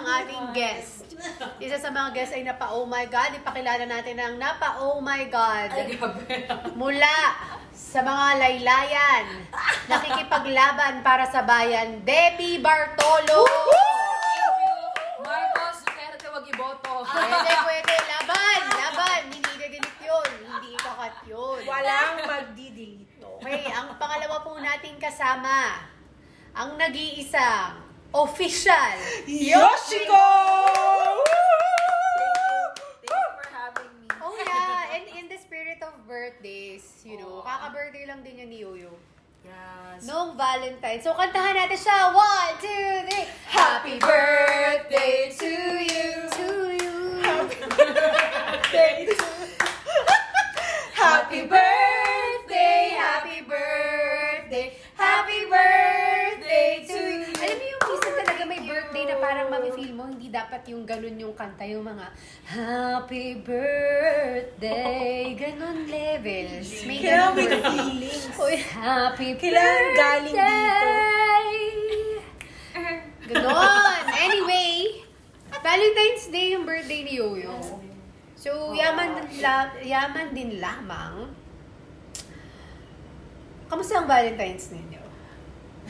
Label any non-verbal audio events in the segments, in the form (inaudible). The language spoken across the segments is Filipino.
ang ating guest. Isa sa mga guests ay napa oh my God. Ipakilala natin ang napa oh my God. Ay. Mula sa mga laylayan, nakikipaglaban para sa bayan, Debbie Bartolo. Marcos, kaya natin wag iboto. Pwede, pwede. Laban, laban. Hindi gaganit yun. Hindi ikakat yun. Walang magdi-delete. Okay, ang pangalawa po nating kasama, ang nag-iisang official Yoshiko! Thank you for having me. Oh yeah, and in the spirit of birthdays, you know, kaka-birthday lang din yun ni Yoyo. Yes. Noong Valentine. So, kantahan natin siya. One, two, three. Happy birthday to you. To you. Happy birthday, (laughs) hindi dapat yung ganun yung kanta, yung mga happy birthday, ganun levels. May Kailangan ganun birthday. feelings. Uy, happy Kailangan galing birthday. Ganon. Anyway, Valentine's Day yung birthday ni Yoyo. So, yaman, din la, yaman din lamang. Kamusta ang Valentine's ninyo?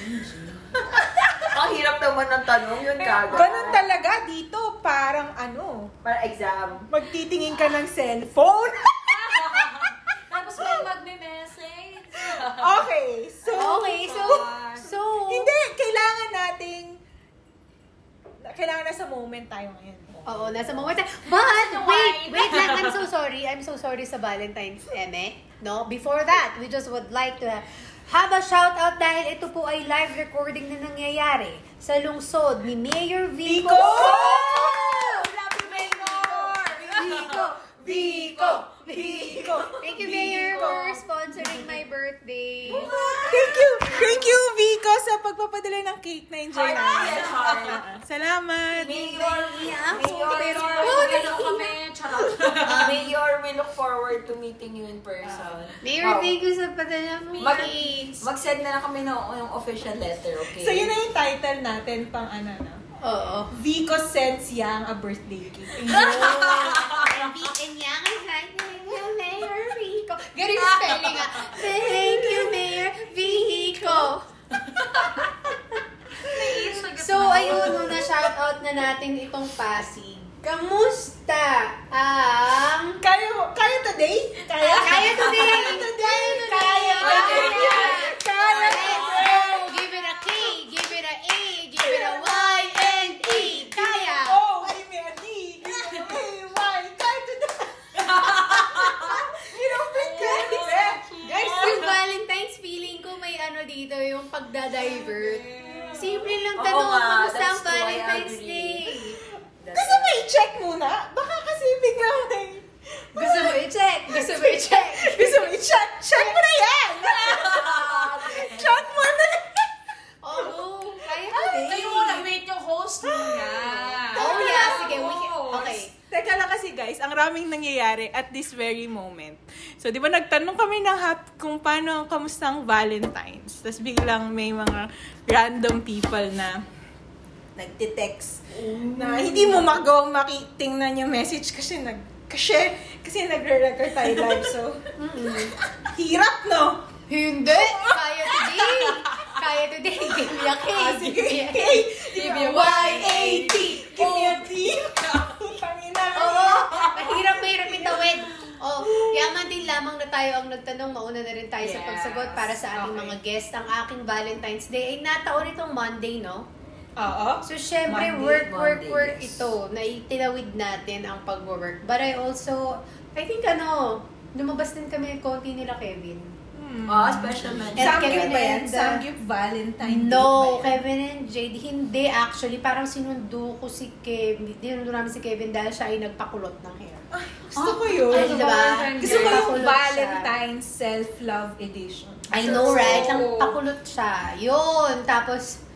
(laughs) Ang hirap naman ng tanong yun kagad. Ganun talaga dito, parang ano, Para exam. magtitingin ka ng cellphone. (laughs) Tapos may magme-message. okay, so... Okay, so, so, Hindi, kailangan nating... Kailangan na sa moment tayo ngayon. Oo, nasa moment. But, wait, wait lang. I'm so sorry. I'm so sorry sa Valentine's, Eme. No? Before that, we just would like to have, have a shout out dahil ito po ay live recording na nangyayari sa lungsod ni Mayor Vico. Vico! Love you, Mayor! Vico! Vico! Vico! Thank you, Mayor, for sponsoring my birthday. Thank you! Thank you, Vico, sa pagpapadala ng cake na enjoy namin. Salamat! Mayor, Iiyak ako, Mayor, pero- Mayor, charot. (laughs) Mayor, we look forward to meeting you in person. Mayor, Oh. thank you sa padala mo. Mag, mag-send na lang kami ng yung official letter, okay? So, yun na yung title natin pang ano na. Oo. Vico sends Yang a birthday cake. (laughs) And yang is like, thank you, Mayor Vico. Ganun yung spelling ah. Thank you, Mayor Vico. (laughs) So, ayun, nung na-shoutout na natin itong Pasig. Kamusta ang... Kaya mo, kaya today? Kaya? (laughs) Kaya today! Kaya today! Kaya Kaya! Kaya Let's today! go! Give it a K, give it a A, give it a Y, and E. Kaya! Oh, give me a D! Give me a A, Y! Kaya today! You don't think guys? Guys, yung Valentine's feeling ko may ano dito, yung pagda-divert. Simple lang Oo tanong, nga, kamusta ang that's true, I Valentine's agree. Day? Gusto mo i-check muna? Baka kasi biglang may... Gusto mo i-check? Gusto mo i-check? Gusto mo i-check? Check mo na yan! Check mo na! Oo, kaya today. Kayo muna, wait yung host muna. Oh yeah, sige, we Okay. Teka lang kasi guys, ang raming nangyayari at this very moment. So, di ba nagtanong kami ng hap kung paano, kamusta ang Valentine's. Tapos biglang may mga random people na nagtitext na hindi mo magawang makitingnan yung message kasi nag kasi kasi nagre-record tayo live so hirap no Hindi! Kaya today! Kaya today! Give me a K! Give me a K! Give me a Y, A, T! give me a T Tangina. Oo! Mahirap, mahirap itawid. Oh, yaman din lamang na nagtanong. Mauna na rin tayo sa Yes. pagsagot para sa ating Okay. mga guest. Ang aking Valentine's Day ay nataon itong Monday, no? Oo. So, syempre, Monday, work, work, Monday, work yes. ito. Na itinawid natin ang pag-work. But I also, I think ano, lumabas din kami konti nila Kevin. Oh, special mention. And Samgyup Kevin ba yan? and, uh, Samgyup Valentine No, ba? Kevin and Jade, hindi actually. Parang sinundo ko si Kevin. Sinundo namin si Kevin dahil siya ay nagpakulot ng hair. Gusto ko yun. Ay, diba? Gusto ko yung Nagpakulot siya. Valentine's self-love edition. I know, right? So- Nagpakulot siya. Yun. Tapos,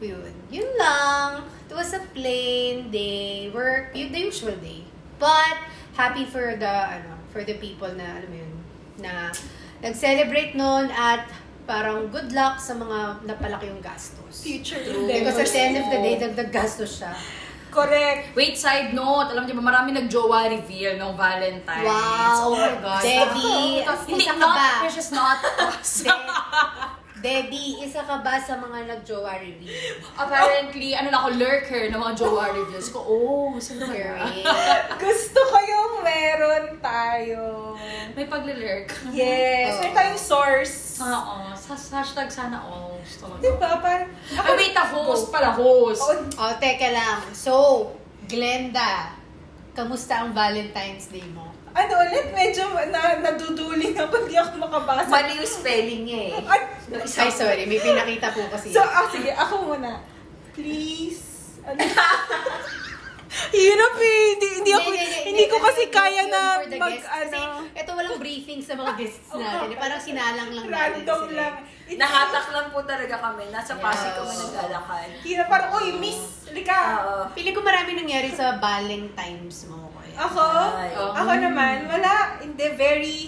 yun. Yun lang. It was a plain day. Work. Yun, the usual day. But, happy for the, ano, for the people na, alam mo yun, na nag-celebrate noon at parang good luck sa mga napalaki yung gastos. Future Because at the end of the day, dagdag gastos siya. Correct. Wait, side note, alam niyo ba, marami nag-jowa reveal ng Valentine's. Wow! Oh my God. Debbie, Hindi, not, ba? precious not (laughs) us. De- Debbie, isa ka ba sa mga nag-jowa review? Apparently, ano na ako, lurker ng mga jowa reviews ko. Oh, sino Great. Gusto ko yung meron tayo. May paglilurk. Yes. Oo. May tayong source. Oo, sa hashtag sana all. Gusto ko. Diba? Parang, Ay, wait, a host pala, host. Oh, O, teka lang. So, Glenda, kamusta ang Valentine's Day mo? Ano ulit, medyo na, naduduling (laughs) ako, hindi ako makabasa. Mali yung spelling niya eh. Ay, Ay, sorry. May pinakita po kasi. So, ah, sige, ako muna. Please. Ano? (laughs) Hirap eh. Hindi, hindi, ako, hindi, ko kasi kaya na mag, guests. Kasi ano, ito walang briefing sa mga guests (laughs) natin. Parang sinalang lang natin random lang. Nahatak lang po talaga kami. Nasa Pasig kami naglalakad. Hirap, parang, uy, miss, lika. Pili ko marami nangyari sa Valentine's mo. Ako, Ay. ako naman, wala, hindi, very,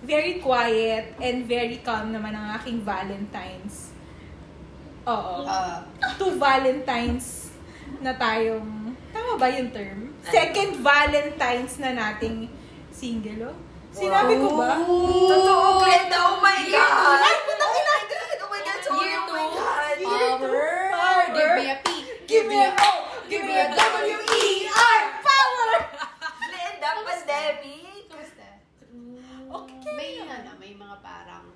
very quiet and very calm naman ang aking Valentine's. Oo. Ah, Two Valentines na tayong, tama ba yung term? Second Valentines na nating single, oh. Sinabi ko ba? Totoo, Glenda. Oh my God! Ay, putang ina! Oh my God, sorry. Year Oh my. God. power. Power. Give me a P. Give me a O, give me a W, E, Power! Glenda, pandemic. Kamusta? Okay. May ano, may mga parang,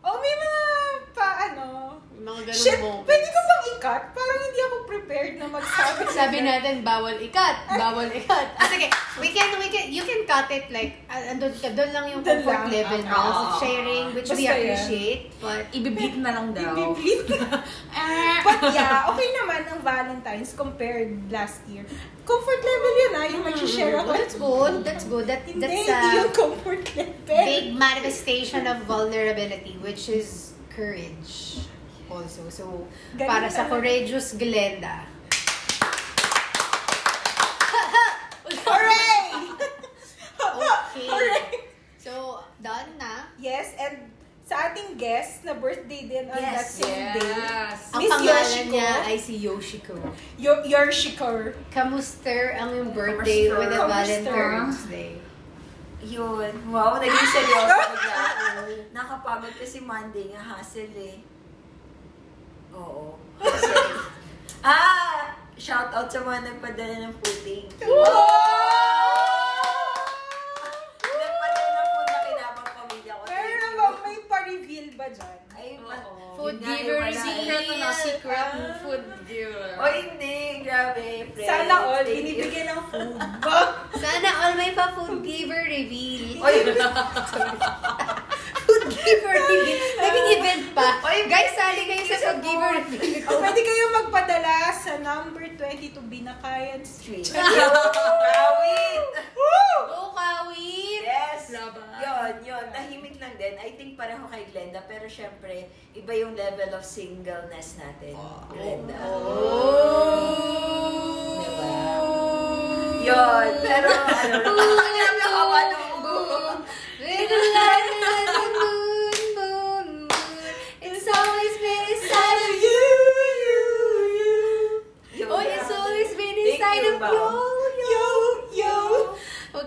Oh, may mga pa, ano, may mga ganung Shit, moments. pwede ko bang ikat? Parang hindi ako prepared na magsabi. (laughs) Sabi natin, bawal ikat. Bawal ikat. Ah, sige. We can, we can, you can cut it like, uh, andun ka, doon lang yung Doon comfort lang. level Okay. mo Oo. of sharing, which we Basta yan. appreciate. But, Ibiblit na lang daw. Biblit. (laughs) (laughs) But yeah, okay naman ang Valentine's compared last year. Comfort level yun ah, yung mag-share ako. that's good. That's good. That, Hindi, that's hindi a yung comfort level. big manifestation of vulnerability, which is courage. Also. So, Galing para sa courageous Glenda. (laughs) Hooray! Okay. (laughs) Hooray! So, done na. Yes, and sa ating guest na birthday din on Yes, that same day. Yes. Ang Miss pangalan Yoshiko. niya ay si Yoshiko. Your, your shikor. Kamusta ang iyong birthday Kamusta? with a? Valentine's Day? Yun. Wow, naging seryoso (laughs) bigla. Nakapagod kasi Monday nga hassle eh. Oo. Hassle. (laughs) ah! Shout out sa mga nagpadala ng pudding. Nagpadala ng food na kinabang pamilya ko. Pero may pa-reveal ba dyan? Ay, Oo. Food yun nga yung giver wala. Secret ano, secret Ah. food giver. O hindi, grabe. Friends. Sana all, Thank you. binibigyan ng food. (laughs) Sana all may pa food giver reveal. Oy, (laughs) food giver reveal. Naging event pa. Oy, Guys, sali kayo sa food giver reveal. O, pwede kayo magpadala sa number 22 Binakayan Street. (laughs) Kawit! Woo! Go, Kawit! Yes! Laban. Yun, yun. Tahimik lang din. I think pareho kay Glenda, pero syempre, iba yung level of singleness natin. Glenda. Diba? Yun. Pero, ano, (laughs) nakakagam na kawa nung With the light of the moon, moon, moon, it's always been inside of you, you, you. Yun. Oh, it's always been inside of you, Yo, yo!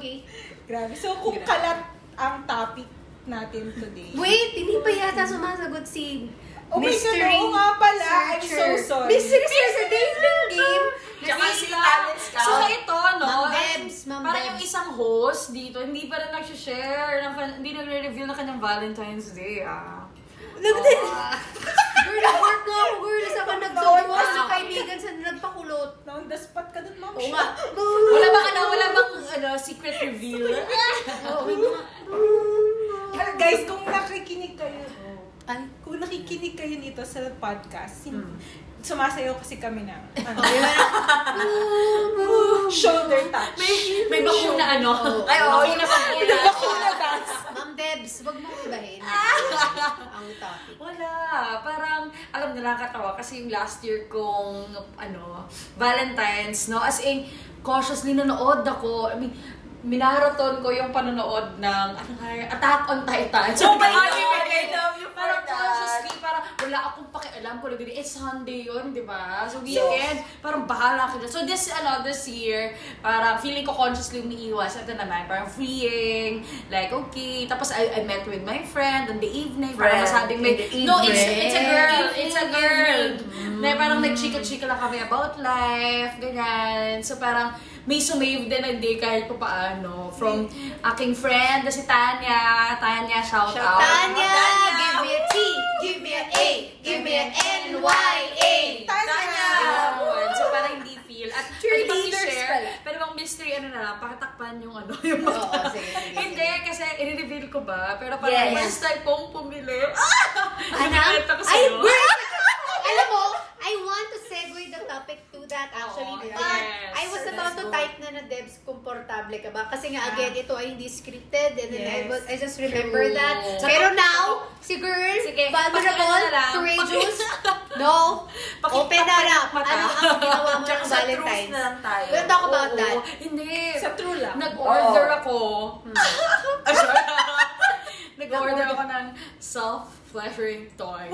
Okay. Grabe. So, kung kalat ang topic natin today. Wait, hindi pa yata sumasagot si Oh my God, Mystery oo nga pala. I'm so Searcher. sorry. Mystery Searcher dating game. Tsaka si Talent So Scout. ito, no? Ma'am Debs, Ma'am Parang Debs. yung isang host dito, hindi pa rin nag-share, ng, kan- hindi nagre-reveal ng kanyang Valentine's Day, ah. Girl, nag-work (laughs) nga ako, girl. Isa ka nagtutuwas sa kaibigan sa nagpakulot. On the spot ka dun, ma'am. Oo nga. Wala bang ano, wala bang ano, secret reveal? Oo, may mga... guys, kung nakikinig kayo, Ay, kung nakikinig kayo nito sa podcast, Hmm. sumasayaw kasi kami ng ano, shoulder touch. May, may bakuna ano. Oo. Ay, oo, bakuna bakuna. Bakuna dance. Debs, wag mo ibahin. ang topic. Wala. Parang, alam nila, nakakatawa. Kasi yung last year kong, ano, Valentine's, no? As in, cautiously nanood ako. I mean, minaraton ko yung panonood ng, ano nga? Attack on Titan. Oh my God, I love you parang wala akong pakialam kung nagdiri. It's Sunday yun, di ba? So, weekend, parang bahala ka dyan. So, this, ano, this year, parang feeling ko consciously umiiwas. Ito naman, parang freeing, like, okay. Tapos, I, I met with my friend in the evening. Parang Friend, masabing may, no, it's, it's a girl. It's a girl. Mm. Na parang nagchika-chika lang kami about life, ganyan. So, parang, may sumave din na day kahit pa paano from aking friend na si Tanya. Tanya, shout, Shout out. Tanya, give me a T, give me a A, give me a N-Y-A. Tanya! Yun. So, parang hindi feel. At pwede bang i-share? pala. Pwede bang mystery, ano na lang, pakitakpan yung ano, (laughs) yung Oo, mata. sige, sige, Hindi, kasi i-reveal ko ba? Pero parang Yes. first time kong pumili. (laughs) Anak, Nakita ko ay, sa'yo. bird! Alam mo, I want to segue the topic to that actually. Oo, but yes. I was So, about let's to go. type na na Debs, komportable ka ba? Kasi nga, Ah. again, ito ay hindi scripted. And then I, Yes. was, I just remember True. that. Tsaka- Pero now, si girl, Sige, vulnerable, courageous, (laughs) no, Pakita open that up. Ano ang ginawa mo (laughs) ng Valentine's? na lang tayo. We'll talk about Oo. that. Hindi. Sa true lang. Nag-order Oo. ako. (laughs) Sorry. Nag-order ako ng self-pleasuring toy.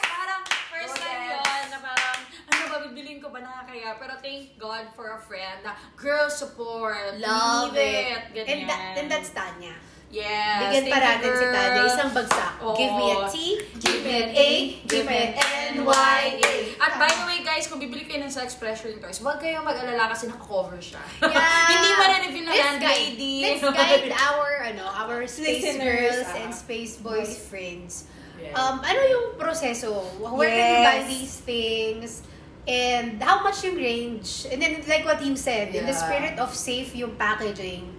Parang first Go, time Debs. yun na parang, ano ba, bibilin ko ba nakakaya? Pero thank God for a friend na girl support. Love it. Ganyan. And, that, and that's Tanya. Yes. Bigyan pa natin si. Tanya isang bagsak. Oo. Give me a T, give me an A, give me an N-Y-A. At by the way guys, kung bibili kayo ng sex pleasuring toys, huwag kayong mag-alala kasi naka-cover siya. Yeah. (laughs) Hindi pa rin-reveal ng Let's landlady. guide, let's guide our, ano, our (laughs) space Listeners, girls ah. and space boys friends. Yeah. Um, ano yung proseso? Where can you buy Yes. these things? And how much yung range? And then, like what you said, in the Yeah. spirit of safe yung packaging,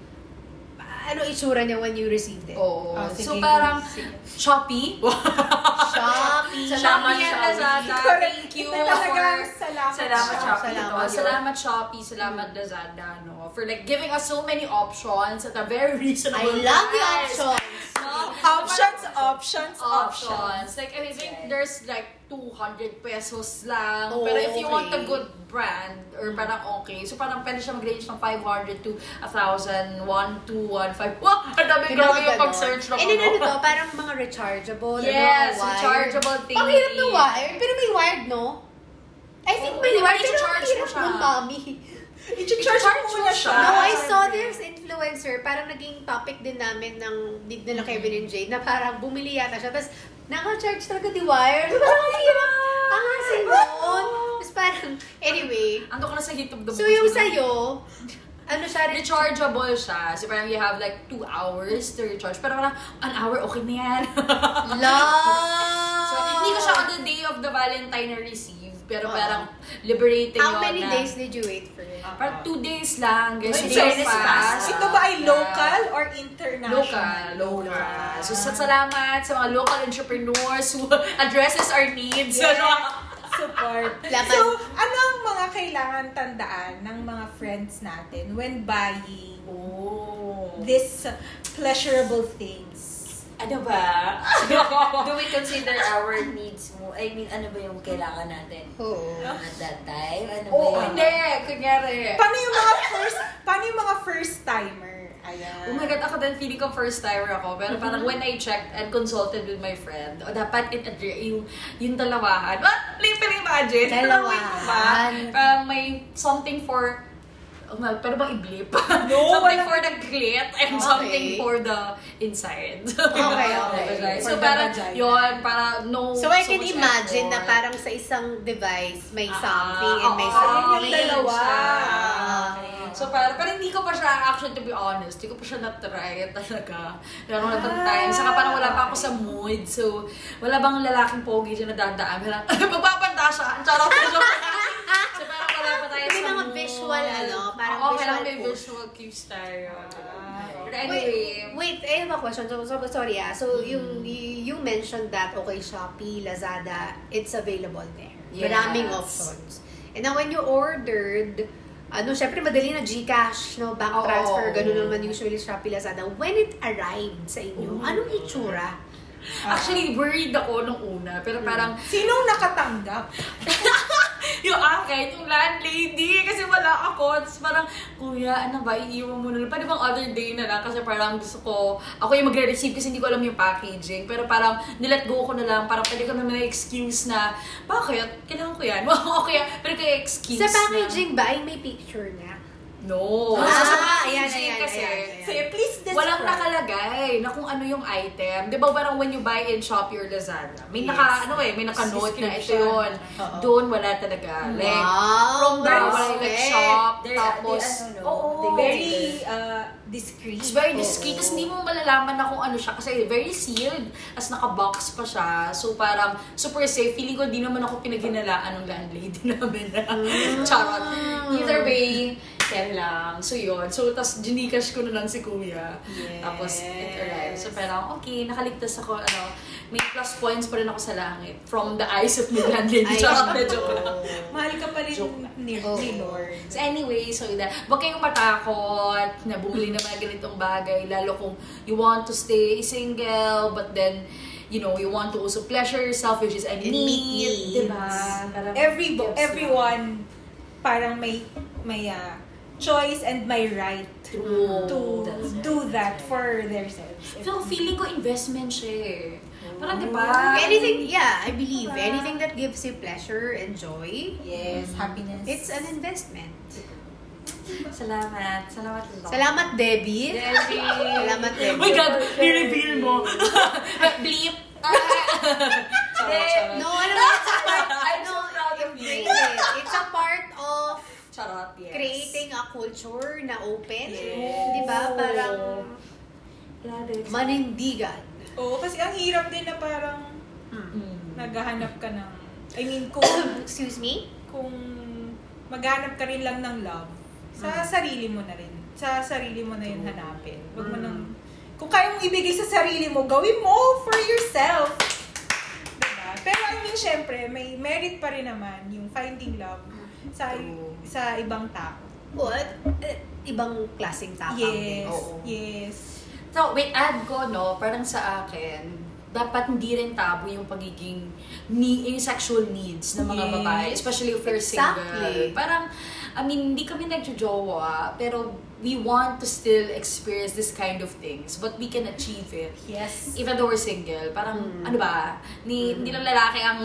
ano itsura niya when you received it? Oo. Oh, so sige. parang. Shopee. Shopee. Salamat, Shopee and. Lazada. Thank you for salamat. Salamat. Shopee. Salamat. Oh, salamat Shopee, salamat Lazada, no? For like giving us so many options at a very reasonable I love the price. options. No? Options, options, options. options. Like, I think there's like 200 pesos lang. Oh, Pero if you want a okay. good brand, or parang okay, so parang pwede siya mag-range ng 500 to 1,000, 1, 2, 1, 5. Wow! Ang dami May grabe mga yung ganon. pag-search na And then ano to, parang mga rechargeable, Yes, ano, wired. rechargeable thingy. Ang hirap ng wired, pero may wired, no? I think Oo, may hindi, wired, pero ang i-charge mo hirap siya. ng mommy. (laughs) I-charge mo muna siya. No, I saw there's influencer, parang naging topic din namin ng din nila Kevin and Jade, na parang bumili yata siya, tapos naka-charge talaga di wire. Parang ang hirap. Ang hassle noon. (laughs) Tapos parang, anyway. Ando ka na sa heat of the So yung sa'yo, ano siya, rechargeable siya. So parang you have like 2 hours to recharge. Pero parang an hour, okay na yan. (laughs) love! so, hindi ko siya on the day of the Valentine na receive. Pero parang liberating How yun many na- days did you wait for it? Parang 2 days lang. Guys, so fast. fast. Ito ba ay Yeah. local or international? Local, local. So, sa salamat sa mga local entrepreneurs who (laughs) addresses our needs. Yes. (laughs) Support. So, ano ang mga kailangan tandaan ng mga friends natin when buying Oh. this pleasurable things? Ano ba? (laughs) Do we consider our needs mo? I mean, ano ba yung kailangan natin? Oo. At that time? Ano Oo, ba yun? hindi. Kunyari. Paano yung mga first, paano yung mga first timer? Ayan. Oh my God, ako din, feeling ko first timer ako. Pero parang when I checked and consulted with my friend, o dapat it yung, yung dalawahan. What? Please imagine. Dalawahan. Parang may something for Oh my, pero bang i-blip? No, (laughs) something wala. for the clit and Okay. something for the inside. (laughs) Okay, okay. so For parang yun, para no So I can much imagine na effort. parang sa isang device may Ah, something and may oo, something. yung dalawa. Ah. So, para, pero hindi ko pa siya, actually, to be honest, hindi ko pa siya na-try (laughs) talaga. Meron na bang time. Saka parang wala pa ako sa mood. So, wala bang lalaking pogi dyan na dadaan. Parang, magpapanta siya. Ang charot ko siya. So, parang wala pa tayo May sa mga mood. visual, ano, parang Oo, kailangan may visual cues tayo. Ah, But Wait, anyway, wait, I have a question. So, so sorry ah. So, yung, y- you mentioned that, okay, Shopee, Lazada, it's available there. Yes. Maraming options. And now, when you ordered, ano, syempre madali na Gcash, no, bank Oo. transfer, ganun naman usually Shopee, Lazada. When it arrived sa inyo, anong itsura? actually worried ako nung una. Pero parang, Sinong nakatanggap? (laughs) yung akin, yung landlady, kasi wala ako. Tapos parang, kuya, ano ba, iiwan mo na lang. Pwede bang other day na lang? Kasi parang gusto ko, ako yung magre-receive kasi hindi ko alam yung packaging. Pero parang, nilet go ko na lang. Parang pwede ko na may excuse na, bakit? Kailangan ko yan. (laughs) okay, pero kaya excuse Sa na. packaging ba ay may picture na? No. Ah, sa ayan, packaging ayan, kasi, ayan, ayan. Sige, please describe. Walang nakalagay na kung ano yung item. Di ba parang when you buy in Shopee or Lazada, may Yes. naka, ano eh, may naka-note na ito yun. Oo. Doon wala talaga. Like, Wow, from the very wala yung like shop, They're- tapos, they, ano, no, oo. they Very uh, discreet. It's very discreet. Tapos hindi mo malalaman na kung ano siya. Kasi very sealed. As naka-box pa siya. So parang super safe. Feeling ko di naman ako pinaghinalaan ng landlady (laughs) namin na charot. Either way, yan lang. So yun. So tapos ginikash ko na lang si kuya. Yes. Tapos it arrived. So parang okay, nakaligtas ako. Ano, may plus points pa rin ako sa langit. From the eyes of my landlady. Ay, Charot na joke lang. Mahal ka pa rin Joke ni, Oo. ni Lord. So anyway, so that, huwag kayong matakot na bumili ng mga ganitong bagay, lalo kung you want to stay single, but then, you know, you want to also pleasure yourself, which is a And need, diba? Parang Every, everyone, parang may, may uh, choice and may right True. to That's it. do that for themselves. So, feeling ko investment siya eh. Parang, diba? Anything, yeah, I believe, anything that gives you pleasure and joy, Yes, happiness. it's an investment. Salamat. Salamat, Lord. Salamat, Debbie. Debbie. Salamat, (laughs) Oh my Debbie. God, ni-reveal mo. (laughs) Bleep. (laughs) No, ano ba? It's a part, I'm no, so proud of you. embrace it. It's a part of Charot, yes. creating a culture na open. Yes. Di ba? Parang manindigan. Oo, kasi ang hirap din na parang Mm. naghahanap ka ng, I mean, (coughs) kung, Excuse me? kung maghanap ka rin lang ng love, sa sarili mo na rin. Sa sarili mo na yun hanapin. Huwag mo nang, kung kaya mong ibigay sa sarili mo, gawin mo for yourself. Diba? Pero I mean, syempre, may merit pa rin naman yung finding love sa True. sa ibang tao. What? Eh, ibang klaseng tapang din. Yes. Oo. Yes. So, wait, add ko, no, parang sa akin, dapat hindi rin tabu yung pagiging ni yung sexual needs ng mga Yes. babae, especially if you're Exactly. single. Parang, I mean, hindi kami nagjojowa, pero we want to still experience this kind of things, but we can achieve it. Yes. Even though we're single, parang, Mm. ano ba, ni, hindi lang lalaki ang...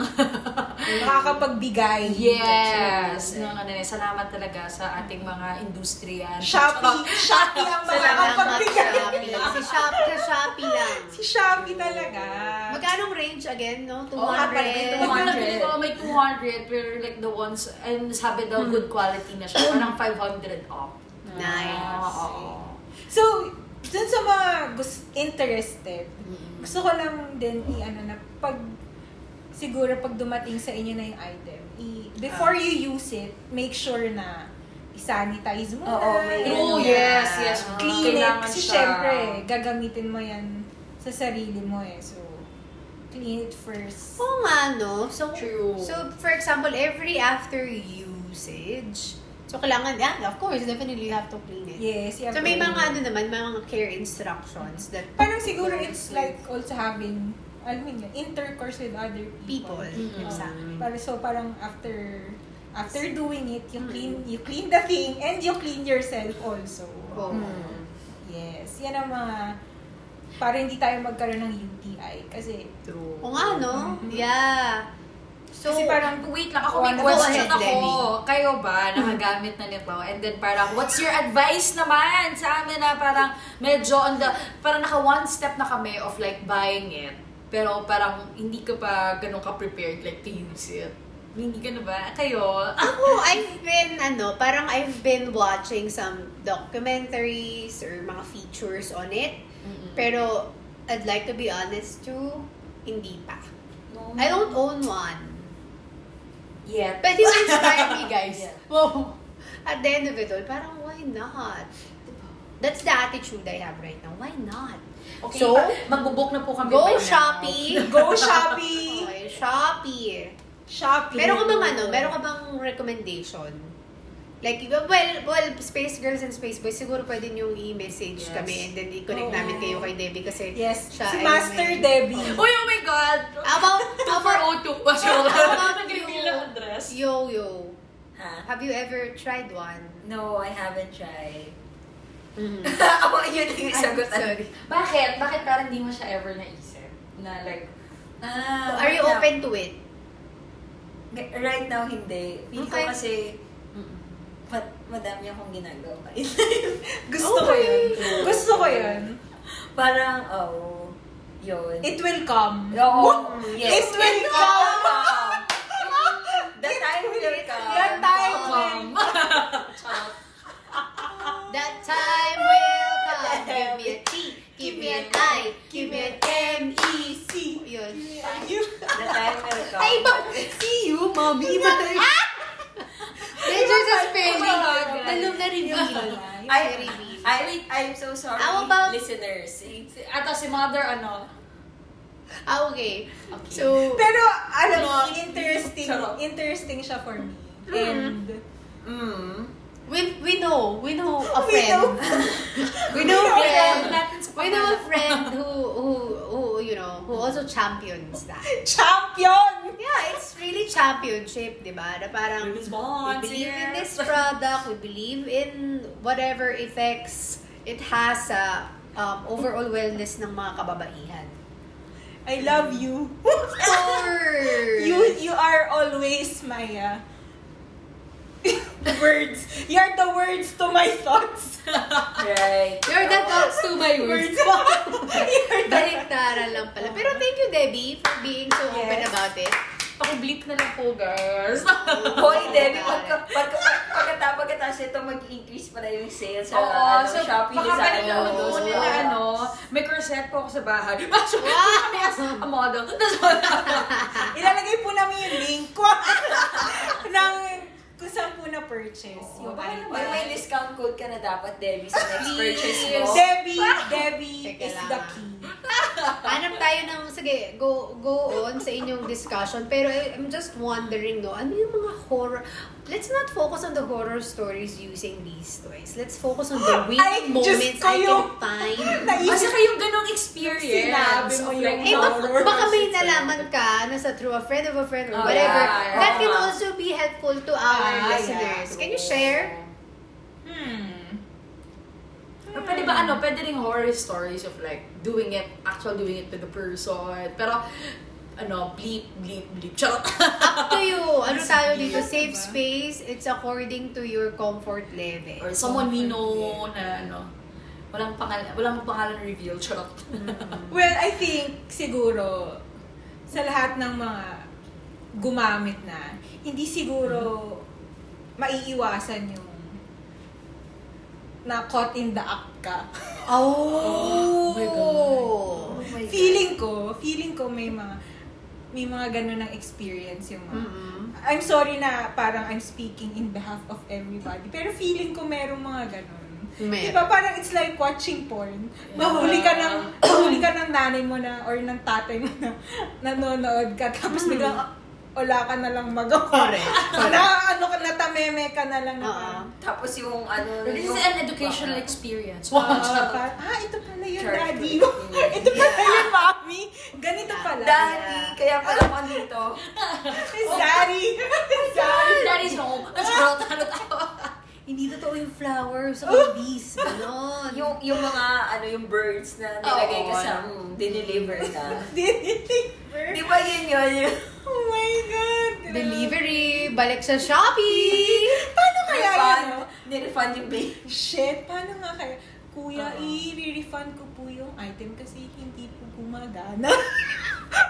(laughs) Nakakapagbigay. yes! No, no, no, no. Salamat talaga sa ating mga industriya. Shopee. Shopee ang makakapagbigay. (laughs) Si Shopee, ka Shopee lang. Si Shopee talaga. Magkano range again, no? 200? Oo nga, parang may Pag 200. nabili ko, may 200, pero like the ones, and sabi daw good quality na siya, parang 500 off. Nice. Oo. So, dun sa mga interested, gusto ko lang din i-ano na pag siguro pag dumating sa inyo na yung item, i- before you use it, make sure na i-sanitize mo Oo, na. Oh, ano, yes, yes. Clean it. Kailangan Kasi siya. syempre, gagamitin mo yan sa sarili mo eh. So, clean it first. Oo nga, no? So, True. so, for example, every after usage, so kailangan, yeah, of course, definitely you have to clean it. Yes, you have So, may mga ano naman, may mga care instructions that Parang siguro it's like also having, alam mo yun, intercourse with other people. people. Mhm. Exactly. Para so parang after after doing it, you clean you clean the thing and you clean yourself also. Oo. Yes. Yan ang mga para hindi tayo magkaroon ng UTI kasi True. Oo nga, no? Yeah. So, kasi parang Wait lang, ako may Go question ahead, ako. Debbie. Kayo ba, nakagamit na nito? And then parang, what's your advice naman sa amin na parang medyo on the, parang naka one step na kami of like buying it. Pero parang hindi ka pa ganun ka-prepared like to use it. Hindi ka na ba? Kayo? Ako, I've been, ano, parang I've been watching some documentaries or mga features on it. Pero, I'd like to be honest too, hindi pa. I don't own one. Yet. Pwede mo inspire me, guys. Yeah. Wow. at the end of it all, parang why not? That's the attitude I have right now. Why not? Okay, So, pa- magbubook na po kami Go. Shopee! (laughs) Go Shopee! Okay, Shopee. Shopee! Meron ka bang ano, meron ka bang recommendation? Like, well, well, Space Girls and Space Boys, siguro pwede nyo i-message Yes. kami and then i-connect Oo. namin kayo kay Debbie kasi Yes, siya si Master may- Debbie. Uy, oh my God! About, about, 2 What's your How about (laughs) Address. Yo-Yo? Ha? Have you ever tried one? No, I haven't tried. Mm. (laughs) Ako, yun yung sagot. Sorry. Bakit? Bakit parang hindi mo siya ever naisip? Na like, Ah, Are you right open to it? now- Right now, hindi. Feel Okay. ko kasi, ma- madami akong ginagawa. (laughs) Gusto ko Okay. yun. Gusto ko yun. Parang, oh, yun. It will come. Oo, yes. It will come. The time will come. The time um, (laughs) That time will come. Give me a T, give me an I, give me an M-E-C. Yun. The time will come. Ay? See you, mommy. Measure sa spelling. Talong na reveal. I, reveal. I, I'm so sorry, How about- listeners. ato si mother, ano? Ah, okay. Okay. So, Pero, alam mo, Ano? interesting, Sarap. interesting siya for me. And, Mm. we we know, we know (laughs) a We friend. know. (laughs) We know a friend. We know a friend who, who, who, you know, who also champions that. champion! Yeah, it's really championship, di ba? Na parang, we believe in this (laughs) product, we believe in whatever effects it has sa um, overall wellness ng mga kababaihan. I love you. Of (laughs) course! you you are always my uh, (laughs) words. You're the words to my thoughts. (laughs) Right. You're the thoughts to my words. You're the- Baliktaran lang pala. Pero thank you, Debbie, for being so open Yes. about it. Paki-bleep na lang po, guys. (laughs) Hoy, Debbie, pagka, pagka, pagkatapos pagkatapos ito, mag-increase pala yung sales sa Oo, ano, so Shopee pwede ano. naman doon nila, ano, may corset po ako sa bahay. (laughs) Kami as a model. (laughs) Tapos. Ilalagay po namin yung link ko ng kung saan po na-purchase yung May, item. may discount code ka na dapat, Debbie, sa next purchase mo. Please. Debbie, Debbie Teka is lang. the key. Hanap tayo ng, sige, go go on sa inyong discussion. Pero I- I'm just wondering, no, ano yung mga horror, let's not focus on the horror stories using these toys. Let's focus on the (gasps) winning Diyos moments I can find. (laughs) Naisip kayong ganong experience. Sinabi mo yung like, Eh, baka, baka may nalaman ka na sa through a friend of a friend or Oh, whatever. yeah, That can yeah. also be helpful to our Ah, listeners. yeah. Can you share? Hmm. Or pwede ba ano, pwede ring horror stories of like doing it, actual doing it with the person. Pero, ano, bleep, bleep, bleep. Charot. Up to you. (laughs) Ano tayo dito? Diba? Safe space. It's according to your comfort level. Or someone we know na ano, walang pangalan, walang pangalan reveal. Charot. (laughs) Well, I think siguro sa lahat ng mga gumamit na, hindi siguro maiiwasan yung na caught in the act ka. Oh! (laughs) my God. my God. feeling ko, feeling ko may mga may mga ganun ng experience yung mga Mm-mm. I'm sorry na parang I'm speaking in behalf of everybody. Pero feeling ko merong mga ganun. Meron. Di ba parang it's like watching porn. Mahuli ka ng, mahuli ka ng nanay mo na or ng tatay mo na nanonood ka. Tapos biglang ah, wala ka na lang magawa. Correct. Na ano ka, natameme ka na lang na parang, Tapos yung ano... This is yung- an educational experience. ah, Wow. parang, ah, ito pala yung Church daddy (laughs) ito pala yung mommy. Ganito pala. Daddy, kaya pala ako dito. Sorry. Sorry. Daddy's home. Charot. (laughs) Ano tayo? Hindi totoo yung flowers sa mga bees. Ganon. Yung, yung mga, ano, yung birds na nilagay ka sa, mm, dineliver ka. (laughs) Deliver. Di ba yun yun? (laughs) Oh my God. Delivery, balik sa Shopee! (laughs) Paano kaya refund, yun? no? nirefund yung bill. Shit, paano nga kaya? Kuya, Oo. i-refund ko po yung item kasi hindi po gumagana.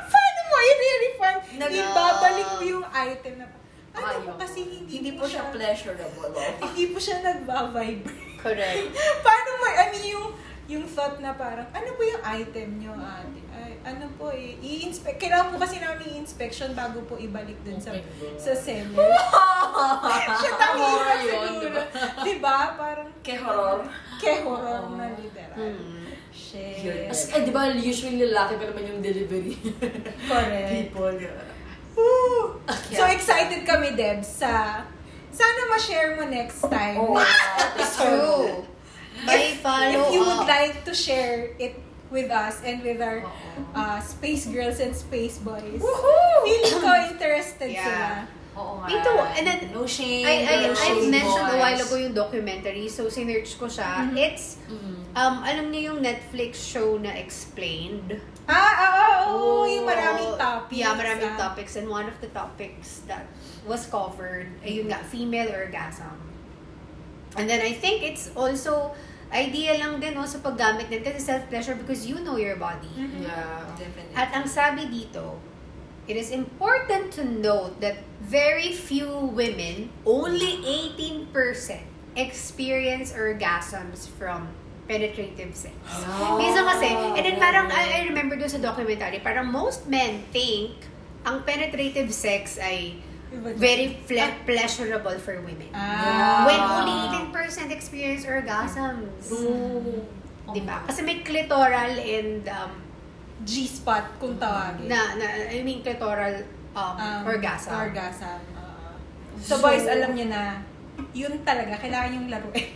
paano mo i-refund? Ibabalik mo yung item na ano po Ayaw. kasi hindi, Hindi po siya pleasurable. oh. (laughs) hindi po siya nagba-vibrate. Correct. (laughs) paano mo, I mean, yung, yung thought na parang, ano po yung item nyo, ate? Ay, ano po eh, i-inspect. Kailangan po kasi namin i-inspection bago po ibalik dun sa Oh sa seller. (laughs) Siya tangi Horror na yun, siguro. Diba? Parang Ke horror. ke horror na literal. Mm. Shit. As, eh, di ba, usually lalaki pa naman yung delivery Correct. people. Woo! So excited kami, Deb, sa... Sana ma-share mo next time. Oh, episode. True. May follow If you would up. like to share it with us and with our uh, space girls and space boys, Woohoo! feeling ko interested Yeah. sila. Oo nga. Too. And then, no shame. I, I, no I shame, mentioned a boys. while ago yung documentary, so sinerch ko siya. It's, Mm. Um, alam niyo yung Netflix show na Explained? Ah, oo, oo, Oh, yung maraming topics. Yeah, maraming ah. topics. And one of the topics that was covered, ay yun nga, female orgasm. And then I think it's also idea lang din no, sa paggamit din kasi self-pleasure because you know your body. Mhm. Yeah. Definitely. At ang sabi dito, it is important to note that very few women, only 18% experience orgasms from penetrative sex. Oh. Minsan kasi, and then parang, I, I remember doon sa documentary, parang most men think ang penetrative sex ay very ple- pleasurable for women. Ah. When only 18% experience orgasms. True. Diba? Kasi may clitoral and um, G-spot kung tawagin. na, na I mean clitoral um, Um, orgasm. Orgasm. oo. so, boys, alam niyo na, yun talaga, kailangan yung laruin.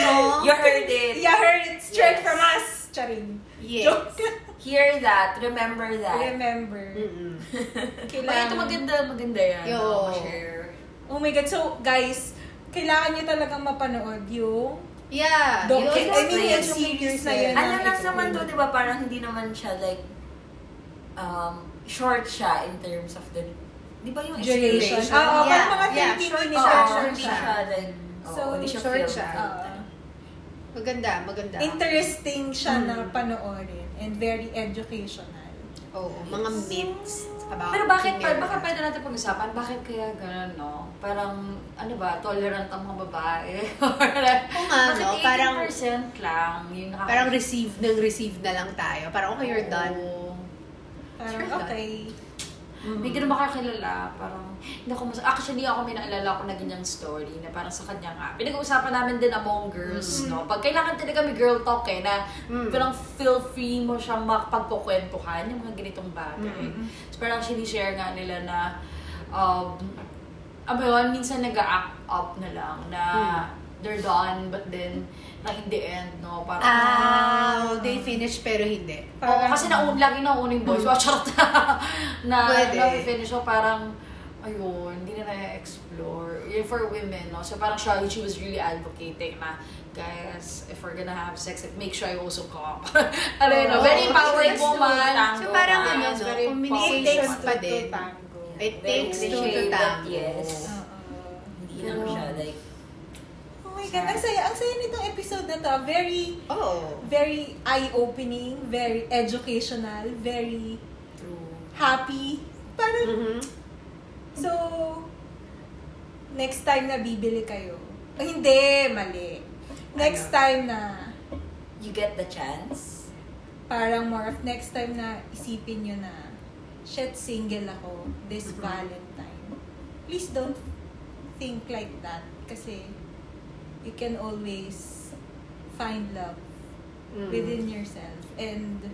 No? You heard it. You heard it straight Yes. from us. Charing. Yes. Joke. Hear that. Remember that. Remember. Mm-mm. Ay, (laughs) Kailangan. ito maganda, maganda yan. Yo. Share. Oh my God. So, guys, kailangan niyo talagang mapanood yung Yeah. Doc- you I mean, yung series na yun. ano lang Explain. naman to, di ba? Parang hindi naman siya like, um, short siya in terms of the, di ba yung duration. Oo, Yeah, parang mga 30 yeah, short minutes. siya, Oo, short siya. siya like, So, siya short siya. Maganda, maganda. interesting siya na Mm. panoorin and very educational. Oo, mga myths about Pero bakit, pa, baka pwede natin pag-usapan, bakit kaya gano'n, no? Parang, ano ba, tolerant ang mga babae? (laughs) Oo nga, bakit no? Parang- 18% lang yung nakaka- Parang receive ng receive na lang tayo. Parang okay, you're done. Parang, Sure lang. Okay. Hindi ko na makakilala. Parang, hindi ako mas... Actually, ako may naalala ko na ganyang story na parang sa kanya nga. Pinag-uusapan namin din among girls, no? Pag kailangan talaga may girl talk eh, na Mm. parang feel free mo siyang makapagkukwentuhan yung mga ganitong bagay. So, parang sinishare nga nila na, um, ano yun, minsan nag-act up na lang na they're done, but then, na in the end, no? Parang, Ah, they finish pero hindi. Oo, Parang- kasi naun, lagi nauna yung boys. Watch out na, Pwede. na finish so parang, ayun, hindi na na-explore. Yun for women, no? So parang siya, she was really advocating na, guys, if we're gonna have sex, make sure I also come. (laughs) ano yun, no? Oo, very empowered yes, woman. So parang ano, no? very It Communication takes pa two to din. tango. It takes two to tango. yes. Oo. Hindi lang siya like, Oh my God, ang saya, ang saya nitong episode na to. Very, Oh. very eye-opening, very educational, very true. happy. Parang, Mhm. so, next time na bibili kayo. Oh, hindi, mali. Next Ano? time na, You get the chance. parang more of next time na isipin nyo na, shit, single ako this Mhm. Valentine. Please don't think like that. Kasi, you can always find love Mm. within yourself. And,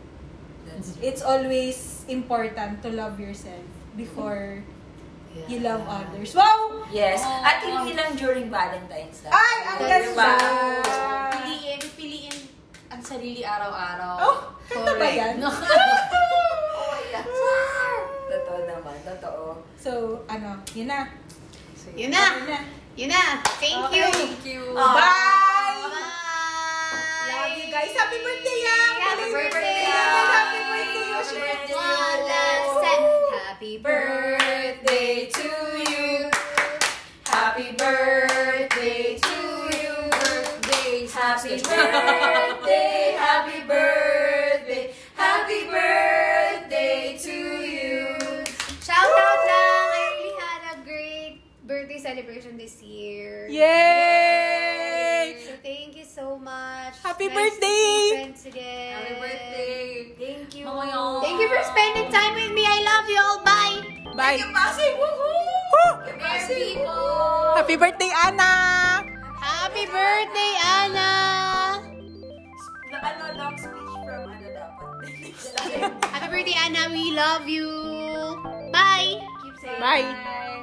That's it's always important to love yourself before Yeah. you love others. Wow! Yes. Oh, At hindi lang during Valentine's. lang. Ay, ang ganda! Piliin, piliin ang sarili araw-araw. Oh, kanta ba yan? No. (laughs) Oh, yeah. (laughs) Totoo naman. Totoo. So, ano, yun na. Yun na. Yun na. Yun na. Thank Okay. you. Thank you. Ah. Bye! Bye! Love you guys. Happy birthday, Yang! Happy birthday! Happy birthday, Yoshi! birthday. One last time. Happy birthday to you. Happy birthday to you. Happy birthday, happy birthday, this year. Yay! So thank you so much. Happy Nice birthday! see friends again. Happy birthday. Thank you. ngayon. Thank you for spending time with me. I love you all. Bye! Bye! Pasay! Woohoo! Merci po! Happy birthday, Anna! Happy birthday, Anna! Ano, long speech from ano dapat? (laughs) Happy birthday, Anna. We love you. Bye! Keep saying Bye. Bye!